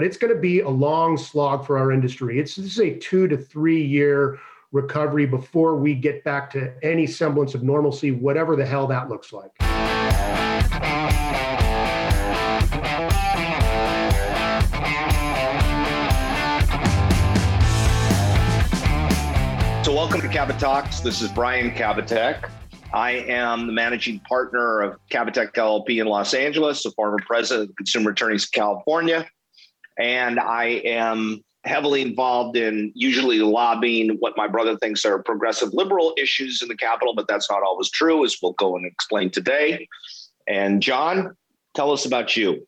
But it's going to be a long slog for our industry. It's this is a two to three year recovery before we get back to any semblance of normalcy, whatever the hell that looks like. So, welcome to Cabot Talks. This is Brian Kabateck. I am the managing partner of Kabateck LLP in Los Angeles, a former president of Consumer Attorneys of California. And I am heavily involved in usually lobbying what my brother thinks are progressive liberal issues in the Capitol, but that's not always true, as we'll go and explain today. And John, tell us about you.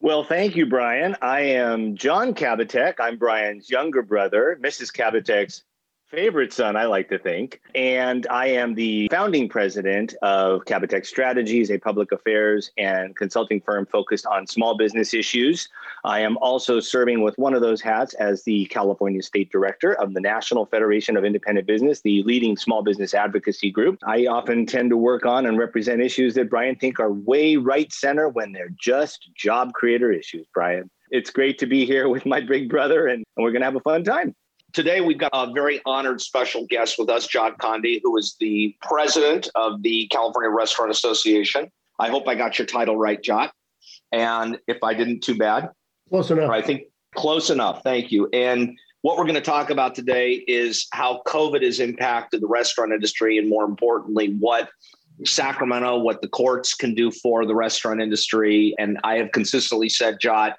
Well, thank you, Brian. I am John Kabateck. I'm Brian's younger brother, Mrs. Kabateck's favorite son, I like to think. And I am the founding president of Kabateck Strategies, a public affairs and consulting firm focused on small business issues. I am also serving with one of those hats as the California State Director of the National Federation of Independent Business, the leading small business advocacy group. I often tend to work on and represent issues that Brian think are way right center when they're just job creator issues, Brian. It's great to be here with my big brother, and, and we're going to have a fun time. Today, we've got a very honored special guest with us, Jot Condie, who is the president of the California Restaurant Association. I hope I got your title right, John. And if I didn't, too bad. Close enough. I think close enough. Thank you. And what we're going to talk about today is how COVID has impacted the restaurant industry, and more importantly, what Sacramento, what the courts can do for the restaurant industry. And I have consistently said, Jot,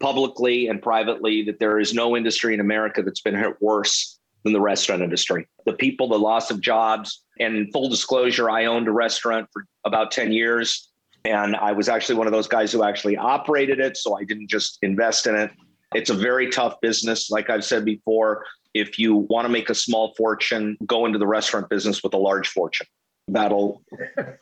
publicly and privately that there is no industry in America that's been hit worse than the restaurant industry. The people, the loss of jobs, and full disclosure, I owned a restaurant for about 10 years. And I was actually one of those guys who actually operated it. So I didn't just invest in it. It's a very tough business. Like I've said before, if you want to make a small fortune, go into the restaurant business with a large fortune that'll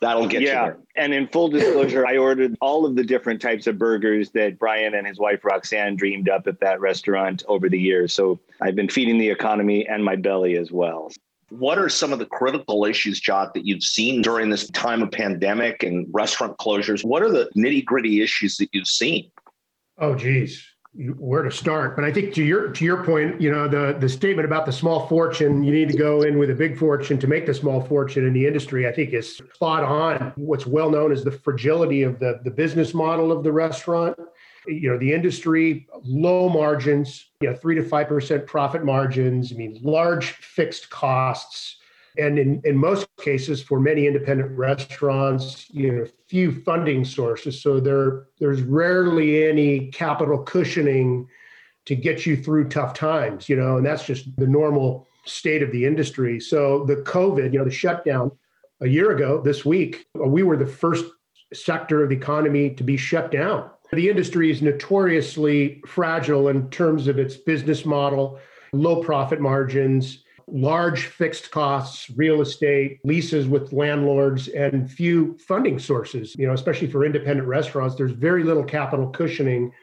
that'll get yeah. you And in full disclosure, I ordered all of the different types of burgers that Brian and his wife Roxanne dreamed up at that restaurant over the years. So I've been feeding the economy and my belly as well. What are some of the critical issues, Jot, that you've seen during this time of pandemic and restaurant closures? What are the nitty gritty issues that you've seen? Oh, geez where to start. But I think to your to your point, you know, the the statement about the small fortune, you need to go in with a big fortune to make the small fortune in the industry, I think is spot on. What's well known as the fragility of the the business model of the restaurant. You know, the industry, low margins, you know, three to five percent profit margins. I mean, large fixed costs and in, in most cases for many independent restaurants you know few funding sources. So there there's rarely any capital cushioning to get you through tough times you know and that's just the normal state of the industry. So the covid you know the shutdown a year ago this week uh, we were the first sector of the economy to be shut down. The industry is notoriously fragile in terms of its business model low profit margins large fixed costs, real estate, leases with landlords, and few funding sources. You know, especially for independent restaurants, there's very little capital cushioning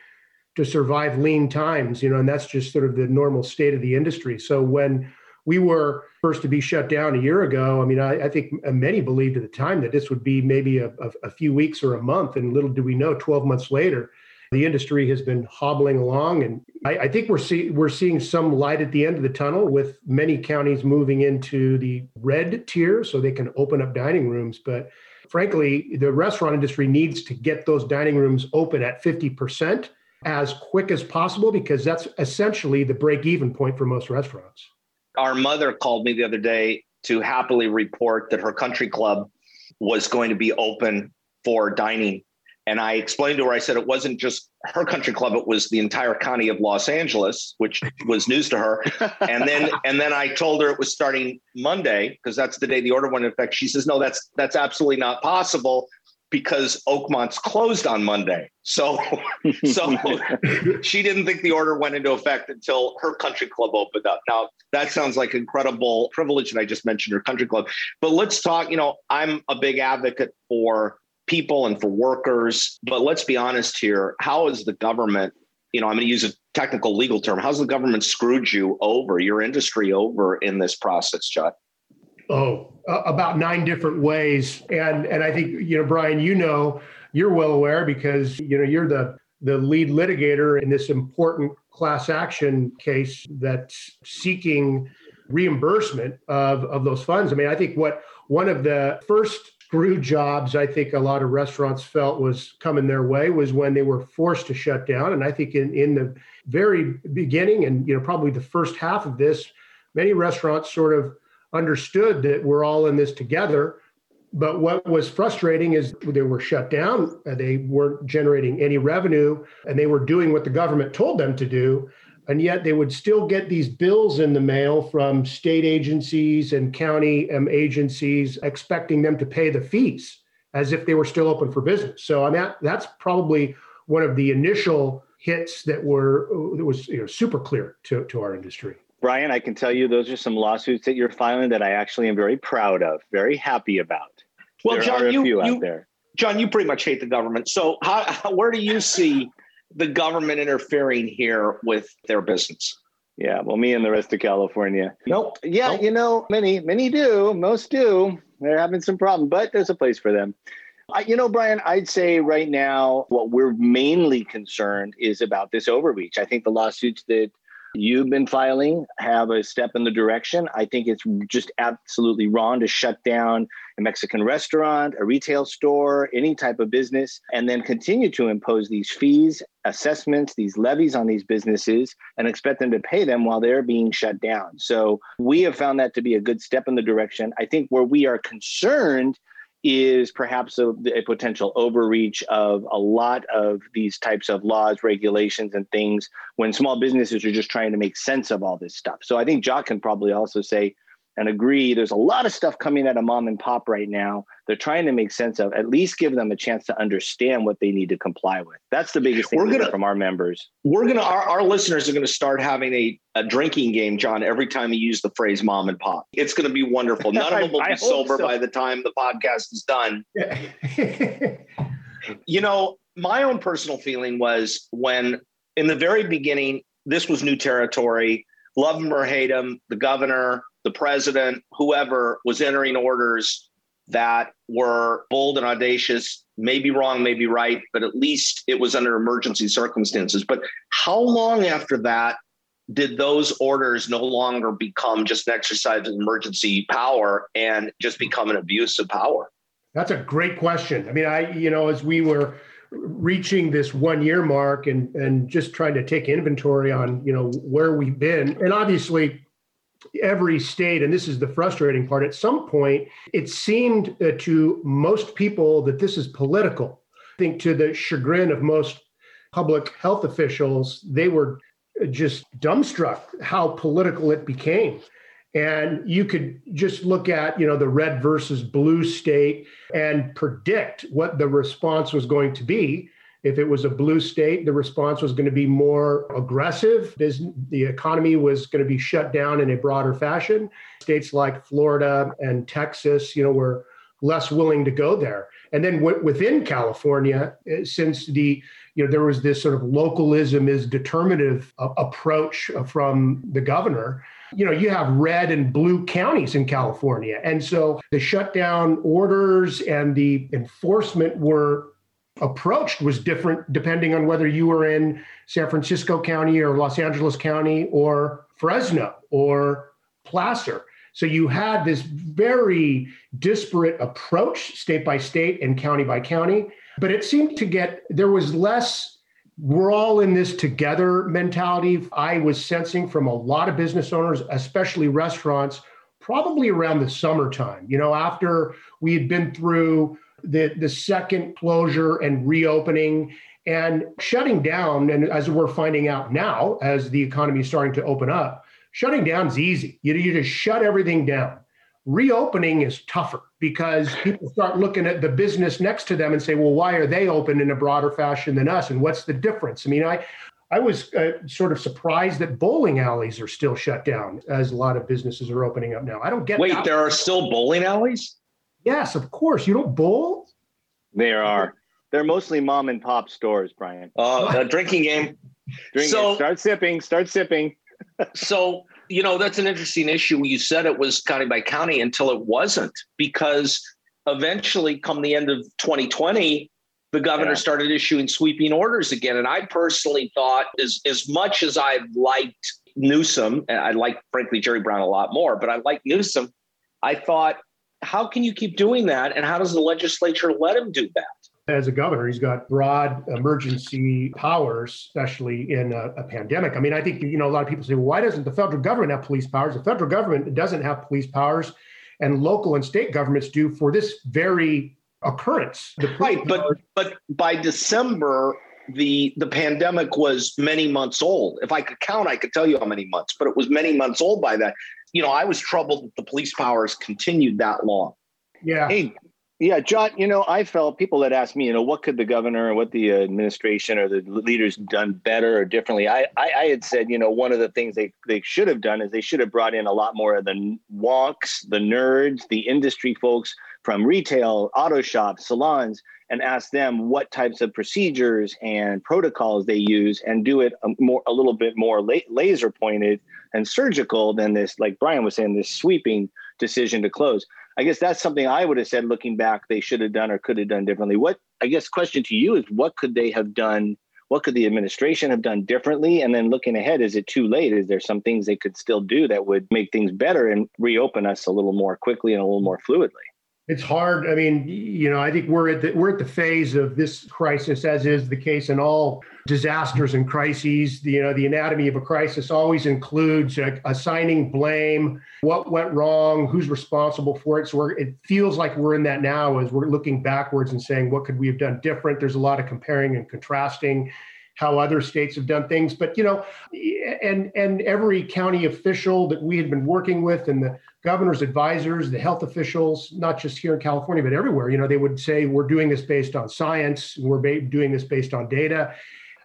to survive lean times, you know, and that's just sort of the normal state of the industry. So when we were first to be shut down a year ago, I mean, I, I think many believed at the time that this would be maybe a, a, a few weeks or a month. And little do we know, 12 months later, the industry has been hobbling along, and I, I think we're see, we're seeing some light at the end of the tunnel with many counties moving into the red tier so they can open up dining rooms. But frankly, the restaurant industry needs to get those dining rooms open at 50% as quick as possible because that's essentially the break even point for most restaurants. Our mother called me the other day to happily report that her country club was going to be open for dining and I explained to her, I said it wasn't just her country club, it was the entire county of Los Angeles, which was news to her. And then and then I told her it was starting Monday, because that's the day the order went into effect. She says, No, that's that's absolutely not possible because Oakmont's closed on Monday. So so she didn't think the order went into effect until her country club opened up. Now that sounds like incredible privilege and I just mentioned her country club. But let's talk, you know, I'm a big advocate for people and for workers. But let's be honest here. How is the government, you know, I'm going to use a technical legal term, how's the government screwed you over, your industry over in this process, Jot? Oh, about nine different ways. And and I think, you know, Brian, you know, you're well aware because, you know, you're the the lead litigator in this important class action case that's seeking reimbursement of, of those funds. I mean, I think what one of the first screw jobs I think a lot of restaurants felt was coming their way was when they were forced to shut down. And I think in, in the very beginning and you know probably the first half of this, many restaurants sort of understood that we're all in this together. But what was frustrating is they were shut down, they weren't generating any revenue, and they were doing what the government told them to do and yet they would still get these bills in the mail from state agencies and county um, agencies expecting them to pay the fees as if they were still open for business. So I mean, that, that's probably one of the initial hits that were that was you know, super clear to, to our industry. Brian, I can tell you those are some lawsuits that you're filing that I actually am very proud of, very happy about. Well, there John, you, you John, you pretty much hate the government. So, how, how, where do you see the government interfering here with their business. Yeah, well, me and the rest of California. Nope. Yeah, nope. you know, many, many do. Most do. They're having some problem, but there's a place for them. I, you know, Brian, I'd say right now, what we're mainly concerned is about this overreach. I think the lawsuits that you've been filing have a step in the direction. I think it's just absolutely wrong to shut down a Mexican restaurant, a retail store, any type of business, and then continue to impose these fees, assessments, these levies on these businesses and expect them to pay them while they're being shut down. So we have found that to be a good step in the direction. I think where we are concerned is perhaps a, a, potential overreach of a lot of these types of laws, regulations, and things when small businesses are just trying to make sense of all this stuff. So I think Jot can probably also say and agree there's a lot of stuff coming out of mom and pop right now. They're trying to make sense of at least give them a chance to understand what they need to comply with. That's the biggest thing we're gonna, from our members. we're gonna our, our listeners are gonna start having a, a drinking game john every time you use the phrase mom and pop. It's gonna be wonderful. None of them will I, be I sober so. by the time the podcast is done. You know my own personal feeling was when in the very beginning this was new territory. Love him or hate him the governor the president, whoever was entering orders that were bold and audacious, maybe wrong, maybe right, but at least it was under emergency circumstances. But how long after that did those orders no longer become just an exercise of emergency power and just become an abuse of power? That's a great question. I mean, I, you know, as we were reaching this one year mark and and just trying to take inventory on, you know, where we've been, and obviously every state, and this is the frustrating part, at some point, it seemed uh, to most people that this is political. I think to the chagrin of most public health officials, they were just dumbstruck how political it became. And you could just look at, you know, the red versus blue state and predict what the response was going to be. If it was a blue state, the response was going to be more aggressive. The economy was going to be shut down in a broader fashion. States like Florida and Texas, you know, were less willing to go there. And then within California, eh, since the you know there was this sort of localism is determinative uh, approach from the governor, you know you have red and blue counties in California, and so the shutdown orders and the enforcement were approached was different depending on whether you were in San Francisco County or Los Angeles County or Fresno or Placer. So you had this very disparate approach state by state and county by county, but it seemed to get there was less we're all in this together mentality. I was sensing from a lot of business owners, especially restaurants, probably around the summertime. You know, after we had been through the, the second closure and reopening and shutting down. And as we're finding out now, as the economy is starting to open up, shutting down is easy. You, you just shut everything down. Reopening is tougher because people start looking at the business next to them and say, well, why are they open in a broader fashion than us? And what's the difference? I mean, I, I was uh, sort of surprised that bowling alleys are still shut down as a lot of businesses are opening up now. I don't get Wait, that. there are still bowling alleys? Yes, of course. You don't bowl? There are. They're mostly mom and pop stores, Brian. Uh, a drinking game. Drink so, it. Start sipping. Start sipping. so, you know, that's an interesting issue. You said it was county by county until it wasn't, because eventually, come the end of 2020, the governor yeah. started issuing sweeping orders again. And I personally thought, as, as much as I liked Newsom, and I like, frankly, Jerry Brown a lot more, but I like Newsom, I thought, how can you keep doing that? And how does the legislature let him do that? As a governor, he's got broad emergency powers, especially in a, a, pandemic. I mean, I think, you know, a lot of people say, well, why doesn't the federal government have police powers? The federal government doesn't have police powers, and local and state governments do for this very occurrence. right, but but by December, the the pandemic was many months old. If I could count, I could tell you how many months, but it was many months old by that. You know, I was troubled that the police powers continued that long. Yeah. Hey, yeah, John, you know, I felt people that asked me, you know, what could the governor or what the administration or the leaders done better or differently? I, I, I, had said, you know, one of the things they, they should have done is they should have brought in a lot more of the wonks, the nerds, the industry folks from retail, auto shops, salons, and ask them what types of procedures and protocols they use and do it a, more a little bit more la- laser pointed and surgical than this like brian was saying this sweeping decision to close. I guess that's something i would have said looking back they should have done or could have done differently. What i guess question to you is what could they have done what could the administration have done differently? And then looking ahead is it too late? Is there some things they could still do that would make things better and reopen us a little more quickly and a little more fluidly it's hard. I mean, you know, I think we're at the we're at the phase of this crisis, as is the case in all disasters and crises. The, you know, the anatomy of a crisis always includes uh, assigning blame, what went wrong, who's responsible for it. So it feels like we're in that now as we're looking backwards and saying, what could we have done different? There's a lot of comparing and contrasting how other states have done things. But you know, and and every county official that we had been working with, and the governor's advisors, the health officials, not just here in California but everywhere, you know, they would say we're doing this based on science, we're ba- doing this based on data.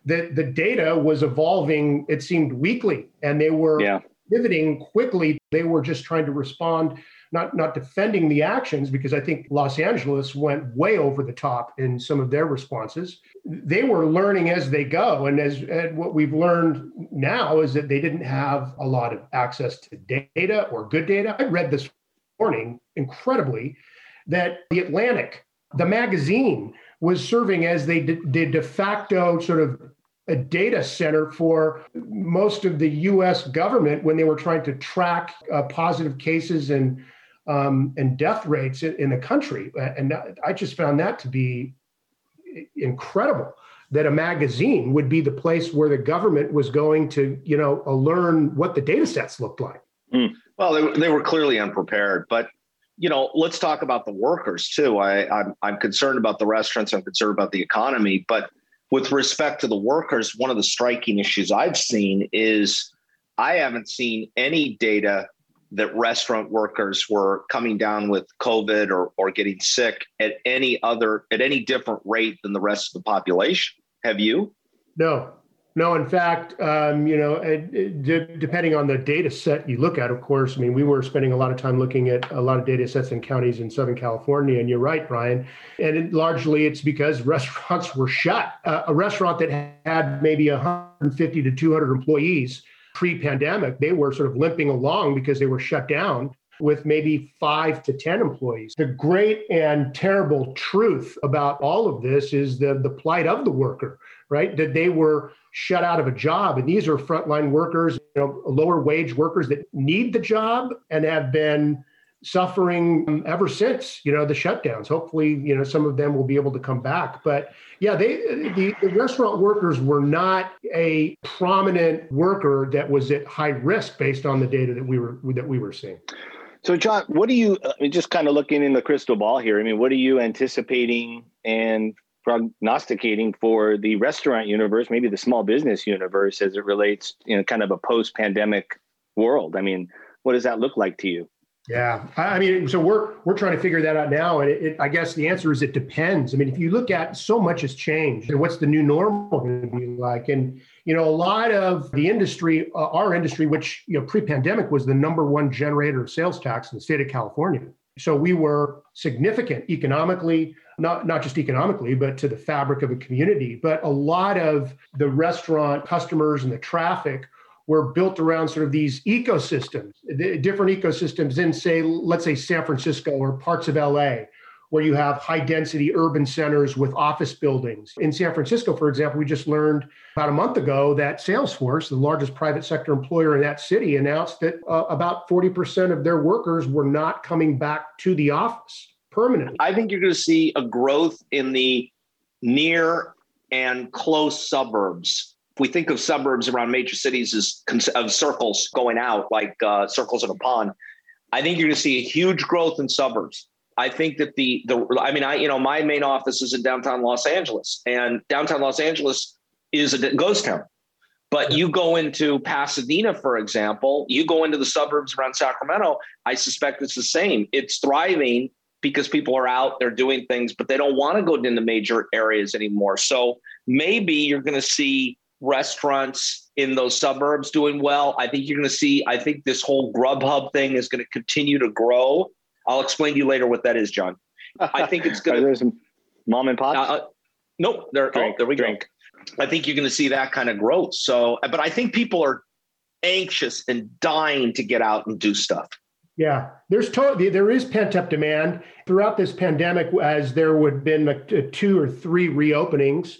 The the data was evolving. It seemed weekly, and they were yeah. pivoting quickly. They were just trying to respond not not defending the actions because I think Los Angeles went way over the top in some of their responses. They were learning as they go, and as and what we've learned now is that they didn't have a lot of access to data or good data. I read this morning, incredibly, that the Atlantic, the magazine, was serving as the de, de facto sort of a data center for most of the US government when they were trying to track uh, positive cases and um, and death rates in, in the country. And I just found that to be incredible that a magazine would be the place where the government was going to, you know, learn what the data sets looked like. Mm. Well, they, they were clearly unprepared, but you know, let's talk about the workers too. I, I'm, I'm concerned about the restaurants. I'm concerned about the economy, but with respect to the workers, one of the striking issues I've seen is I haven't seen any data that restaurant workers were coming down with COVID or, or getting sick at any other at any different rate than the rest of the population. Have you? No, no. In fact, um, you know, it, it, depending on the data set you look at, of course. I mean, we were spending a lot of time looking at a lot of data sets in counties in Southern California, and you're right, Brian. And it, largely, it's because restaurants were shut. Uh, a restaurant that had maybe 150 to 200 employees pre pandemic, they were sort of limping along because they were shut down with maybe five to 10 employees. The great and terrible truth about all of this is the, the plight of the worker, right? That they were shut out of a job. And these are frontline workers, you know, lower wage workers that need the job and have been suffering um, ever since you know the shutdowns. Hopefully you know some of them will be able to come back. But yeah they the, the, restaurant workers were not a prominent worker that was at high risk based on the data that we were that we were seeing. So john what do you uh, I mean, just kind of looking in the crystal ball here i mean what are you anticipating and prognosticating for the restaurant universe maybe the small business universe as it relates you know kind of a post-pandemic world? I mean what does that look like to you yeah, I mean, so we're we're trying to figure that out now, and it, it, I guess the answer is it depends. I mean, if you look at so much has changed, and what's the new normal going to be like? And you know, a lot of the industry, uh, our industry, which you know pre-pandemic was the number one generator of sales tax in the state of California. So we were significant economically, not not just economically, but to the fabric of a community. But a lot of the restaurant customers and the traffic were built around sort of these ecosystems, different ecosystems in, say, let's say San Francisco or parts of LA, where you have high density urban centers with office buildings. In San Francisco, for example, we just learned about a month ago that Salesforce, the largest private sector employer in that city, announced that uh, about 40% of their workers were not coming back to the office permanently. I think you're going to see a growth in the near and close suburbs. If we think of suburbs around major cities as of circles going out, like uh, circles in a pond, I think you're going to see a huge growth in suburbs. I think that the the I mean I you know my main office is in downtown Los Angeles and downtown Los Angeles is a ghost town. But you go into Pasadena, for example, you go into the suburbs around Sacramento, I suspect it's the same. It's thriving because people are out, they're doing things, but they don't want to go into major areas anymore. So maybe you're going to see restaurants in those suburbs doing well. I think you're going to see, I think this whole Grubhub thing is going to continue to grow I'll explain to you later what that is, John. I think it's going to. There's some mom and pop. Uh, uh, nope. There, oh, there we drink. go. I think you're going to see that kind of growth. So, but I think people are anxious and dying to get out and do stuff. Yeah, there's totally there is pent up demand throughout this pandemic. As there would have been a, two or three reopenings,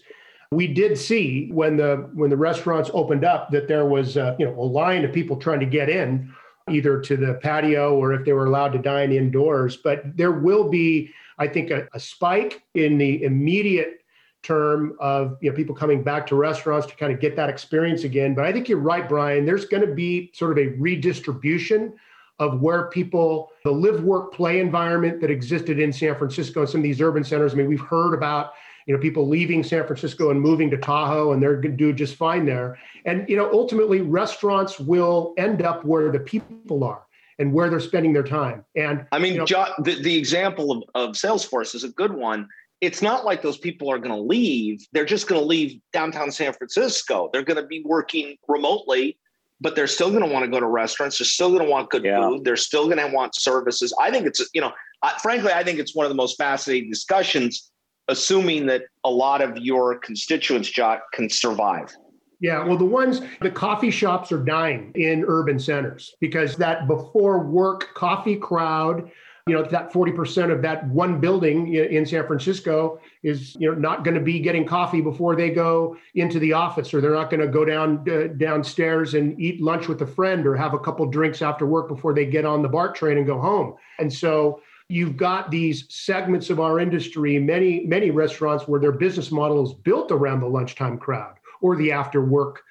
we did see when the when the restaurants opened up that there was a, you know a line of people trying to get in either to the patio or if they were allowed to dine indoors. But there will be, I think, a, a spike in the immediate term of you know people coming back to restaurants to kind of get that experience again. But I think you're right, Brian. There's going to be sort of a redistribution of where people the live work play environment that existed in San Francisco and some of these urban centers. I mean, we've heard about you know people leaving San Francisco and moving to Tahoe, and they're going to do just fine there. And you know, ultimately, restaurants will end up where the people are and where they're spending their time. And I mean, you know, John, the, the example of, of Salesforce is a good one. It's not like those people are going to leave. They're just going to leave downtown San Francisco. They're going to be working remotely, but they're still going to want to go to restaurants. They're still going to want good yeah. food. They're still going to want services. I think it's, you know, I, frankly, I think it's one of the most fascinating discussions assuming that a lot of your constituents, Jot, can survive? Yeah, well, the ones, the coffee shops are dying in urban centers because that before work coffee crowd, you know, that 40% of that one building in San Francisco is, you know, not going to be getting coffee before they go into the office or they're not going to go down uh, downstairs and eat lunch with a friend or have a couple drinks after work before they get on the BART train and go home. And so you've got these segments of our industry, many, many restaurants where their business model is built around the lunchtime crowd or the after work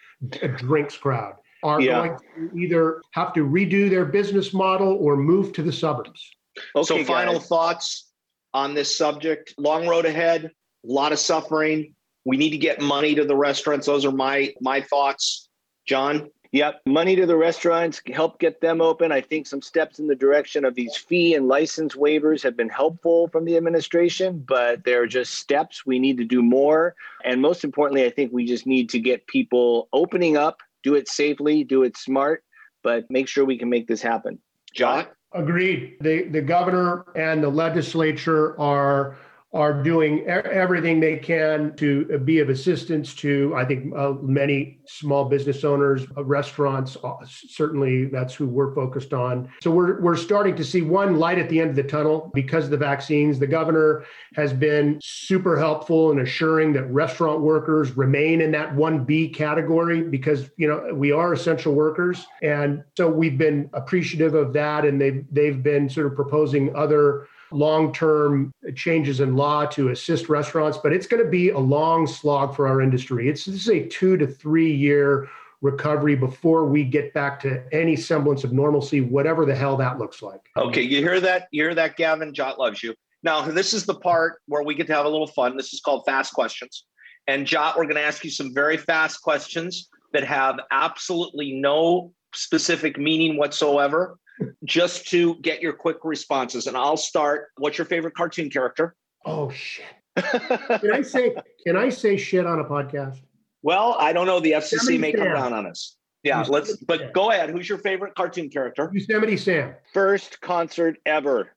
drinks crowd are yeah. going to either have to redo their business model or move to the suburbs. Okay, so, final guys. thoughts on this subject. Long road ahead, a lot of suffering. We need to get money to the restaurants. Those are my my thoughts. John? Yep. Money to the restaurants, help get them open. I think some steps in the direction of these fee and license waivers have been helpful from the administration, but they're just steps. We need to do more. And most importantly, I think we just need to get people opening up, do it safely, do it smart, but make sure we can make this happen. John? Agreed. The the governor and the legislature are are doing everything they can to be of assistance to, I think, uh, many small business owners, uh, restaurants. Uh, certainly, that's who we're focused on. So we're we're starting to see one light at the end of the tunnel because of the vaccines. The governor has been super helpful in assuring that restaurant workers remain in that one B category because you know we are essential workers, and so we've been appreciative of that, and they've they've been sort of proposing other long term changes in law to assist restaurants, but it's going to be a long slog for our industry. It's this is a two to three year recovery before we get back to any semblance of normalcy, whatever the hell that looks like. Okay, you hear that? You hear that, Gavin? Jot loves you. Now, this is the part where we get to have a little fun. This is called fast questions. And Jot, we're going to ask you some very fast questions that have absolutely no specific meaning whatsoever just to get your quick responses. And I'll start. What's your favorite cartoon character? Oh shit. can I say can I say shit on a podcast? Well, I don't know. The FCC Yosemite may Sam. come down on us. Yeah, Yosemite let's. But Sam. go ahead. Who's your favorite cartoon character? Yosemite Sam. First concert ever.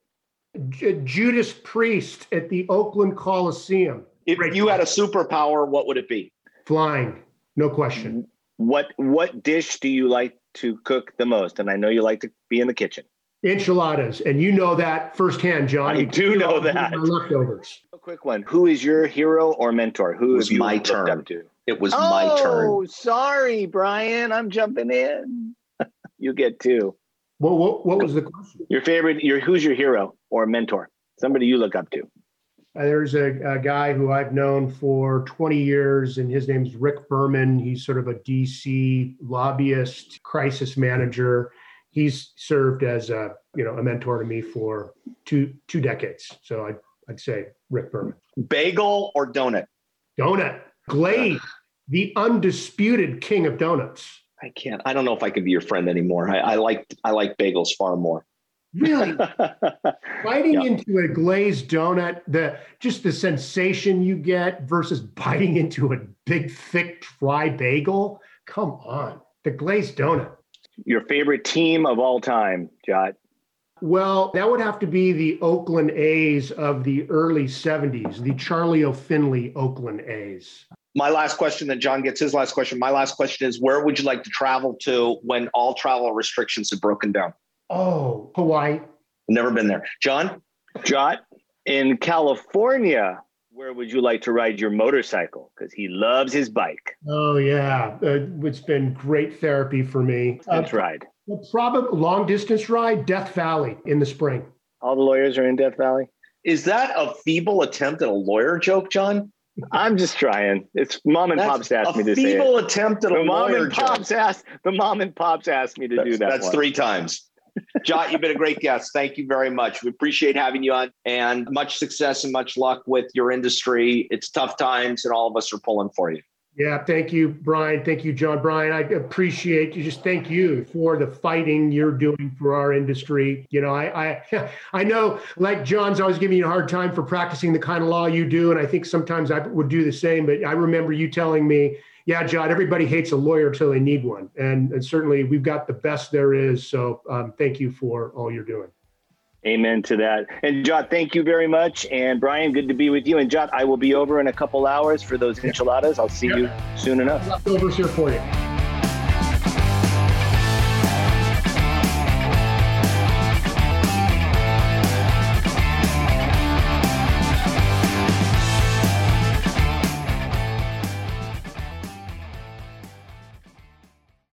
J- Judas Priest at the Oakland Coliseum. If Great you had a superpower, what would it be? Flying, no question. What What dish do you like to cook the most? And I know you like to be in the kitchen. Enchiladas, and you know that firsthand, John. I You do know that. Leftovers. A quick one. Who is your hero or mentor? Who was have you my turn. up to? It was my oh, turn. Oh, sorry, Brian. I'm jumping in. you get two. What, what, what was the question? Your favorite, your who's your hero or mentor? Somebody you look up to. Uh, There's a, a guy who I've known for 20 years, and his name's Rick Berman. He's sort of a DC lobbyist, crisis manager. He's served as a you know a mentor to me for two two decades. So I'd, I'd say Rick Berman. Bagel or donut? Donut Glade, the undisputed king of donuts. I can't. I don't know if I could be your friend anymore. I, I like I like bagels far more. Really biting Yeah. into a glazed donut, the just the sensation you get versus biting into a big, thick, dry bagel. Come on, the glazed donut. your favorite team of all time, Jot. Well, that would have to be the Oakland A's of the early 70s, the Charlie O. Finley Oakland A's. My last question, then John gets his last question. My last question is where would you like to travel to when all travel restrictions have broken down? Oh, Hawaii. Never been there. John? Jot, in California, where would you like to ride your motorcycle? Because he loves his bike. Oh, yeah. Uh, it's been great therapy for me. Uh, Let's ride. probably long distance ride, Death Valley in the spring. All the lawyers are in Death Valley. Is that a feeble attempt at a lawyer joke, John? I'm just trying. It's mom and That's pops asked me to say it. feeble attempt at a The mom lawyer and joke. pops asked. The mom and pops asked me to do that. that's one. three times. Jot, you've been a great guest. Thank you very much. We appreciate having you on and much success and much luck with your industry. It's tough times and all of us are pulling for you. Yeah, thank you, Brian. Thank you, John. Brian, I appreciate you. Just thank you for the fighting you're doing for our industry. You know, I I I know, like John's always giving you a hard time for practicing the kind of law you do, and I think sometimes I would do the same. But I remember you telling me, "Yeah, John, everybody hates a lawyer until they need one," and, and certainly we've got the best there is. So um, thank you for all you're doing. Amen to that. And Jot, thank you very much. And Brian, good to be with you. And Jot, I will be over in a couple hours for those enchiladas. I'll see you soon enough. Leftovers here for you.